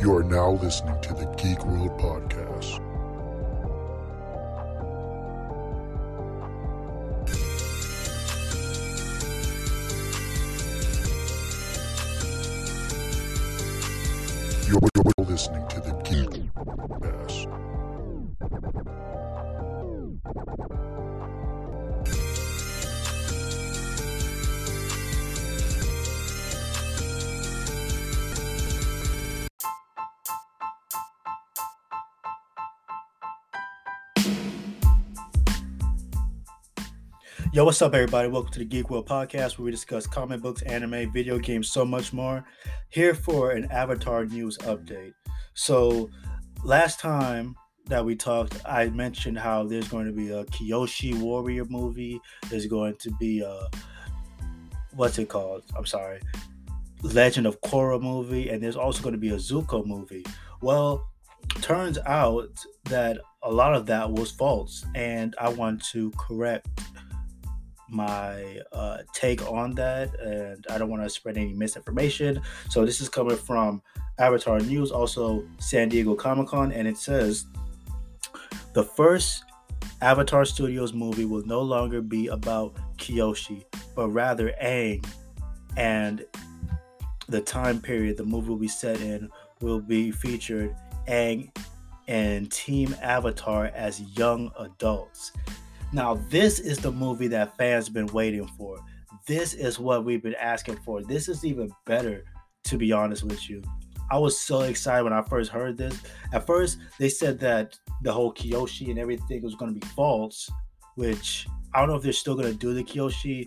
You are now listening to the Geek World Podcast. You're, listening to the Geek World Podcast. Yo, what's up, everybody? Welcome to the Geek World Podcast, where we discuss comic books, anime, video games, so much more. Here for an Avatar news update. So, last time that we talked, I mentioned how there's going to be a Kyoshi Warrior movie. There's going to be a what's it called? I'm sorry, Legend of Korra movie, and there's also going to be a Zuko movie. Well, turns out that a lot of that was false, and I want to correct my uh, take on that, and I don't want to spread any misinformation. So this is coming from Avatar News, also San Diego Comic Con, and it says the first Avatar Studios movie will no longer be about Kyoshi, but rather Aang, and the time period the movie will be set in will be featured Aang and Team Avatar as young adults. Now, this is the movie that fans been waiting for. This is what we've been asking for. This is even better, to be honest with you. I was so excited when I first heard this. At first, they said that the whole Kyoshi and everything was going to be false, which I don't know if they're still going to do the Kyoshi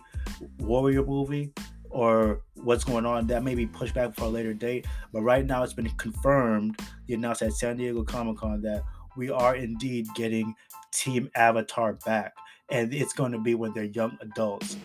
Warrior movie or what's going on. That may be pushed back for a later date. But right now, it's been confirmed. They announced at San Diego Comic Con that we are indeed getting Team Avatar back, and it's going to be when they're young adults.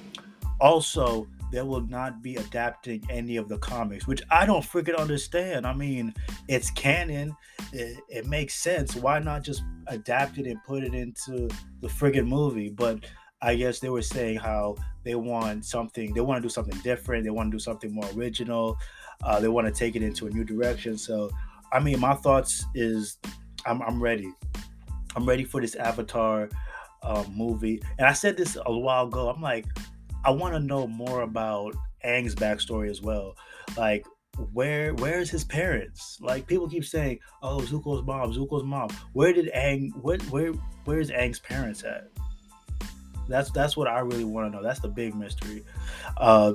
Also, they will not be adapting any of the comics, which I don't freaking understand. I mean, it's canon, it, it makes sense. Why not just adapt it and put it into the friggin' movie? But I guess they were saying how they want something, they want to do something different, they want to do something more original, uh, they want to take it into a new direction. So, I mean, my thoughts is I'm, I'm ready. I'm ready for this Avatar uh, movie. And I said this a while ago. I'm like, I want to know more about Aang's backstory as well. Like, where where's his parents? Like people keep saying, "Oh, Zuko's mom, Zuko's mom." Where did Aang? Where where where's Aang's parents at? That's that's what I really want to know. That's the big mystery. Uh,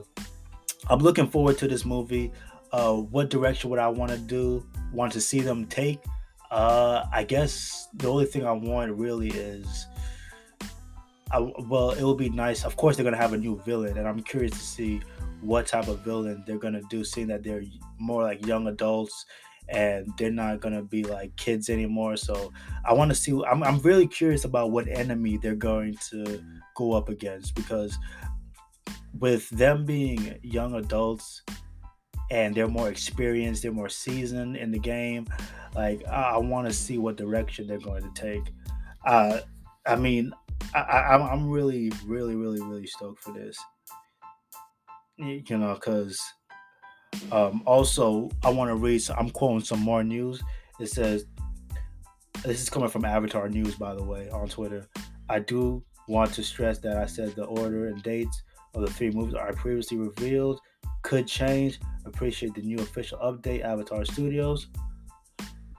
I'm looking forward to this movie. Uh, what direction would I want to do? Want to see them take? Uh, I guess the only thing I want really is, I, well, it will be nice. Of course, they're gonna have a new villain, and I'm curious to see what type of villain they're gonna do, seeing that they're more like young adults and they're not gonna be like kids anymore. So I want to see. I'm I'm really curious about what enemy they're going to go up against because with them being young adults and they're more experienced, they're more seasoned in the game. Like I, I want to see what direction they're going to take. Uh, I mean, I, I, I'm really, really, really, really stoked for this. You know, because um, also I want to read. Some, I'm quoting some more news. It says, "This is coming from Avatar News, by the way, on Twitter." I do want to stress that I said the order and dates of the three movies are previously revealed could change. Appreciate the new official update, Avatar Studios.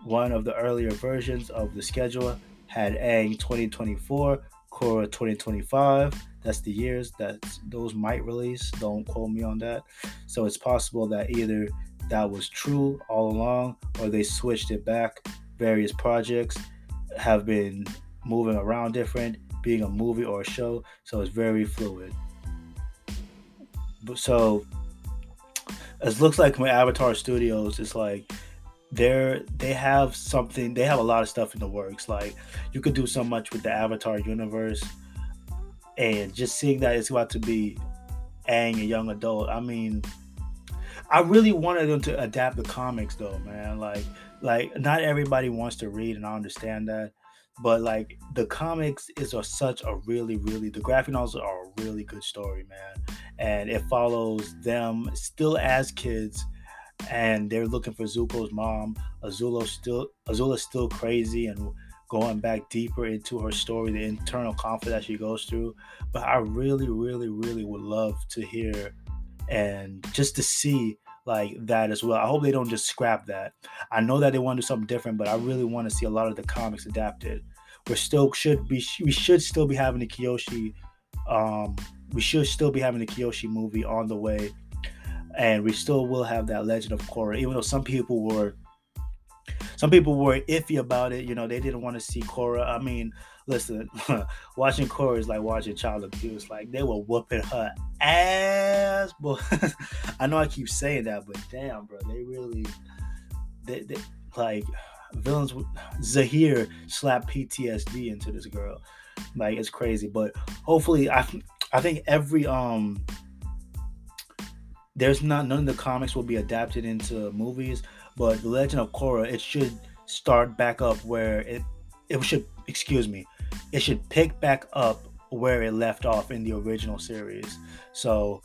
One of the earlier versions of the schedule had Aang 2024, Korra 2025. That's the years that those might release. Don't quote me on that. So it's possible that either that was true all along or they switched it back. Various projects have been moving around different, being a movie or a show. So it's very fluid. So it looks like my Avatar Studios is like they're they have something they have a lot of stuff in the works. Like you could do so much with the avatar universe. And just seeing that it's about to be Aang, a young adult i mean i really wanted them to adapt the comics though man. Like like not everybody wants to read and i understand that. But like the comics is a, such a really really the graphic novels are really good story man and it follows them still as kids and they're looking for Zuko's mom. Azula's still Azula's still crazy and going back deeper into her story, the internal conflict that she goes through. But I really, really, really would love to hear and just to see like that as well. I hope they don't just scrap that. I know that they want to do something different, but I really want to see a lot of the comics adapted. We're still should be we should still be having the Kyoshi um we should still be having the Kyoshi movie on the way. And we still will have that Legend of Korra, even though some people were some people were iffy about it. You know, they didn't want to see Korra. I mean, listen, watching Korra is like watching child abuse. Like they were whooping her ass. But I know I keep saying that, but damn, bro, they really, they, they like villains. Zahir slapped PTSD into this girl. Like it's crazy, but hopefully, I I think every um. There's not none of the comics will be adapted into movies, but the Legend of Korra it should start back up where it it should excuse me it should pick back up where it left off in the original series. So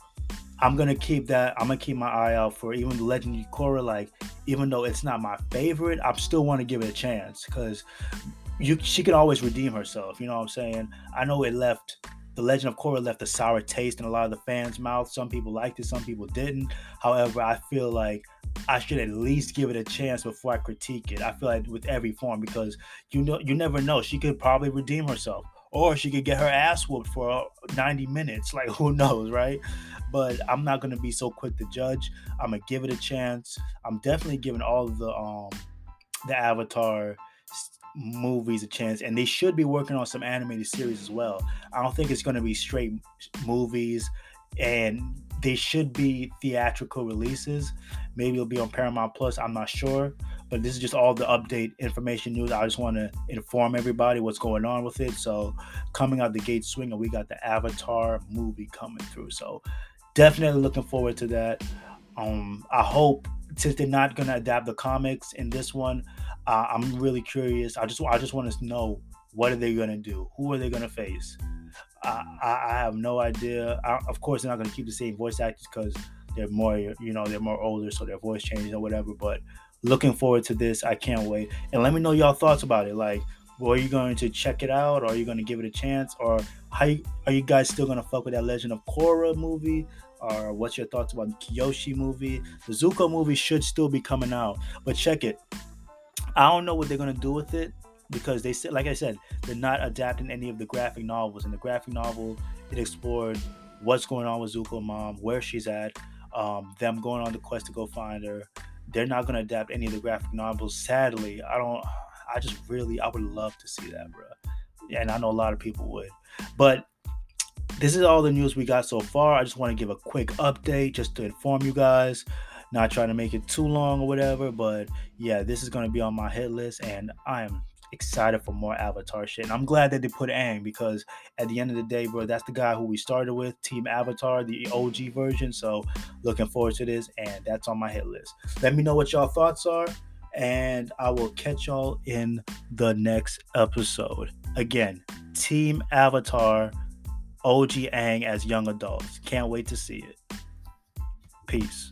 I'm gonna keep that. I'm gonna keep my eye out for even the Legend of Korra. Like, even though it's not my favorite, I still want to give it a chance because you she can always redeem herself. You know what I'm saying? I know it left the Legend of Korra left a sour taste in a lot of the fans' mouths. Some people liked it, some people didn't. However, I feel like I should at least give it a chance before I critique it. I feel like with every form because you know you never know. She could probably redeem herself. Or she could get her ass whooped for 90 minutes. Like who knows, right? But I'm not gonna be so quick to judge. I'm gonna give it a chance. I'm definitely giving all the um the Avatar movies a chance and they should be working on some animated series as well i don't think it's going to be straight movies and they should be theatrical releases. Maybe it'll be on Paramount Plus. I'm not sure, but this is just all the update information news. I just want to inform everybody what's going on with it. So, coming out the gate swing, and we got the Avatar movie coming through. So, definitely looking forward to that. Um, I hope since they're not gonna adapt the comics in this one, uh, I'm really curious. I just I just want to know what are they gonna do? Who are they gonna face? I, I have no idea. I, of course, they're not going to keep the same voice actors because they're more, you know, they're more older, so their voice changes or whatever. But looking forward to this. I can't wait. And let me know y'all thoughts about it. Like, well, are you going to check it out, or are you going to give it a chance, or how you, are you guys still going to fuck with that Legend of Korra movie? Or what's your thoughts about the Kyoshi movie? The Zuko movie should still be coming out, but check it. I don't know what they're gonna do with it because they said, like I said, they're not adapting any of the graphic novels. In the graphic novel, it explored what's going on with Zuko mom, where she's at, um, them going on the quest to go find her. They're not to adapt any of the graphic novels. Sadly, I don't. I just really, I would love to see that, bro. And I know a lot of people would. But this is all the news we got so far. I just want to give a quick update just to inform you guys. Not trying to make it too long or whatever, but yeah, this is going to be on my hit list, and I am excited for more Avatar shit. And I'm glad that they put Aang because at the end of the day, bro, that's the guy who we started with, Team Avatar, the OG version. So looking forward to this, and that's on my hit list. Let me know what y'all thoughts are, and I will catch y'all in the next episode. Again, Team Avatar, OG Aang as young adults. Can't wait to see it. Peace.